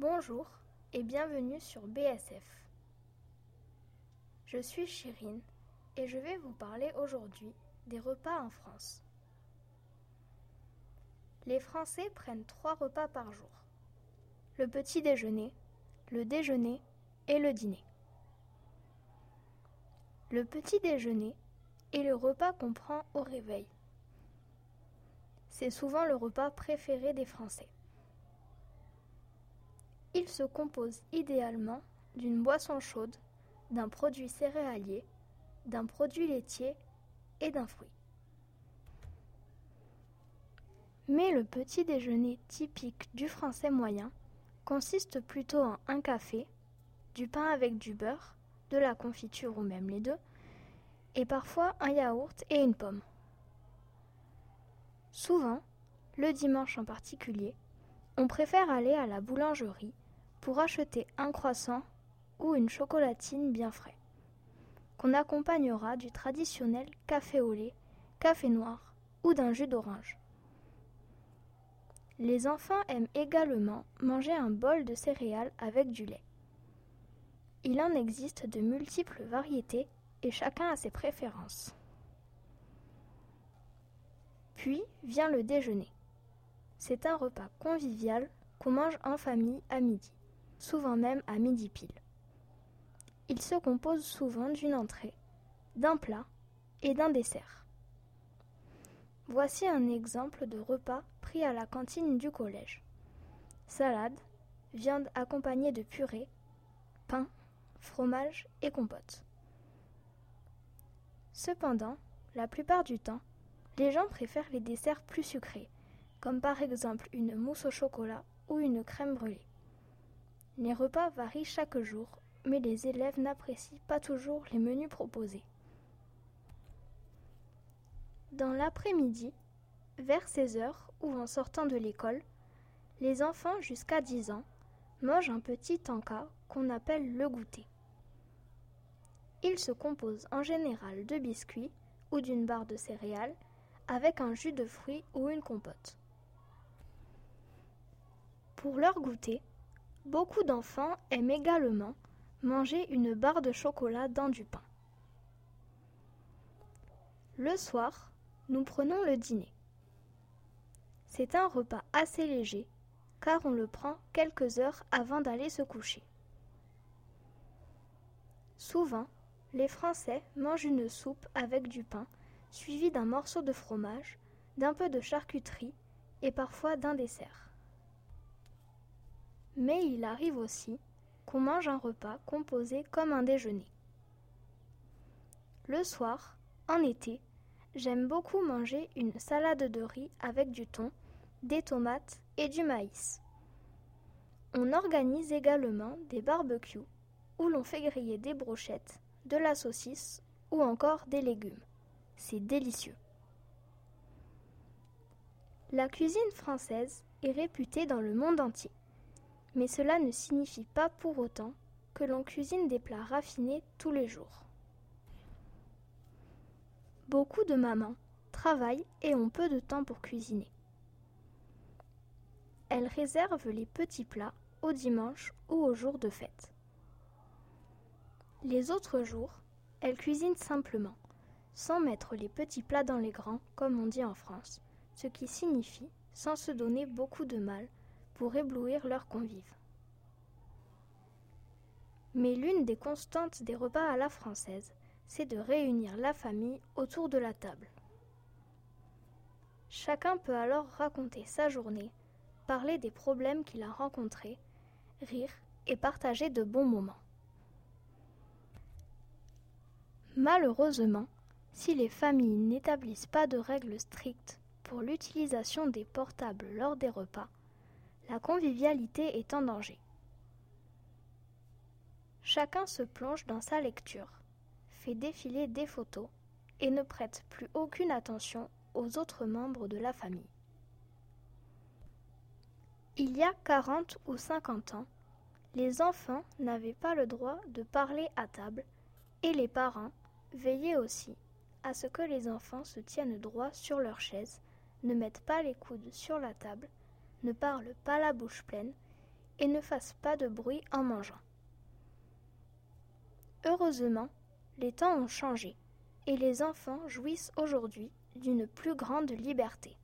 Bonjour et bienvenue sur BSF. Je suis Chirine et je vais vous parler aujourd'hui des repas en France. Les Français prennent trois repas par jour. Le petit déjeuner, le déjeuner et le dîner. Le petit déjeuner est le repas qu'on prend au réveil. C'est souvent le repas préféré des Français. Il se compose idéalement d'une boisson chaude, d'un produit céréalier, d'un produit laitier et d'un fruit. Mais le petit déjeuner typique du français moyen consiste plutôt en un café, du pain avec du beurre, de la confiture ou même les deux, et parfois un yaourt et une pomme. Souvent, le dimanche en particulier, on préfère aller à la boulangerie pour acheter un croissant ou une chocolatine bien frais, qu'on accompagnera du traditionnel café au lait, café noir ou d'un jus d'orange. Les enfants aiment également manger un bol de céréales avec du lait. Il en existe de multiples variétés et chacun a ses préférences. Puis vient le déjeuner. C'est un repas convivial qu'on mange en famille à midi, souvent même à midi pile. Il se compose souvent d'une entrée, d'un plat et d'un dessert. Voici un exemple de repas pris à la cantine du collège. Salade, viande accompagnée de purée, pain, fromage et compote. Cependant, la plupart du temps, les gens préfèrent les desserts plus sucrés, comme par exemple une mousse au chocolat ou une crème brûlée. Les repas varient chaque jour, mais les élèves n'apprécient pas toujours les menus proposés. Dans l'après-midi, vers 16 heures ou en sortant de l'école, les enfants jusqu'à 10 ans mangent un petit tanka qu'on appelle le goûter. Il se compose en général de biscuits ou d'une barre de céréales avec un jus de fruits ou une compote. Pour leur goûter, beaucoup d'enfants aiment également manger une barre de chocolat dans du pain. Le soir, nous prenons le dîner. C'est un repas assez léger car on le prend quelques heures avant d'aller se coucher. Souvent, les Français mangent une soupe avec du pain, suivi d'un morceau de fromage, d'un peu de charcuterie et parfois d'un dessert. Mais il arrive aussi qu'on mange un repas composé comme un déjeuner. Le soir, en été, j'aime beaucoup manger une salade de riz avec du thon, des tomates et du maïs. On organise également des barbecues où l'on fait griller des brochettes de la saucisse ou encore des légumes. C'est délicieux. La cuisine française est réputée dans le monde entier. Mais cela ne signifie pas pour autant que l'on cuisine des plats raffinés tous les jours. Beaucoup de mamans travaillent et ont peu de temps pour cuisiner. Elles réservent les petits plats au dimanche ou au jour de fête. Les autres jours, elles cuisinent simplement, sans mettre les petits plats dans les grands, comme on dit en France, ce qui signifie sans se donner beaucoup de mal pour éblouir leurs convives. Mais l'une des constantes des repas à la française, c'est de réunir la famille autour de la table. Chacun peut alors raconter sa journée, parler des problèmes qu'il a rencontrés, rire et partager de bons moments. Malheureusement, si les familles n'établissent pas de règles strictes pour l'utilisation des portables lors des repas, la convivialité est en danger. Chacun se plonge dans sa lecture, fait défiler des photos et ne prête plus aucune attention aux autres membres de la famille. Il y a 40 ou 50 ans, les enfants n'avaient pas le droit de parler à table et les parents Veillez aussi à ce que les enfants se tiennent droit sur leur chaise, ne mettent pas les coudes sur la table, ne parlent pas la bouche pleine et ne fassent pas de bruit en mangeant. Heureusement, les temps ont changé et les enfants jouissent aujourd'hui d'une plus grande liberté.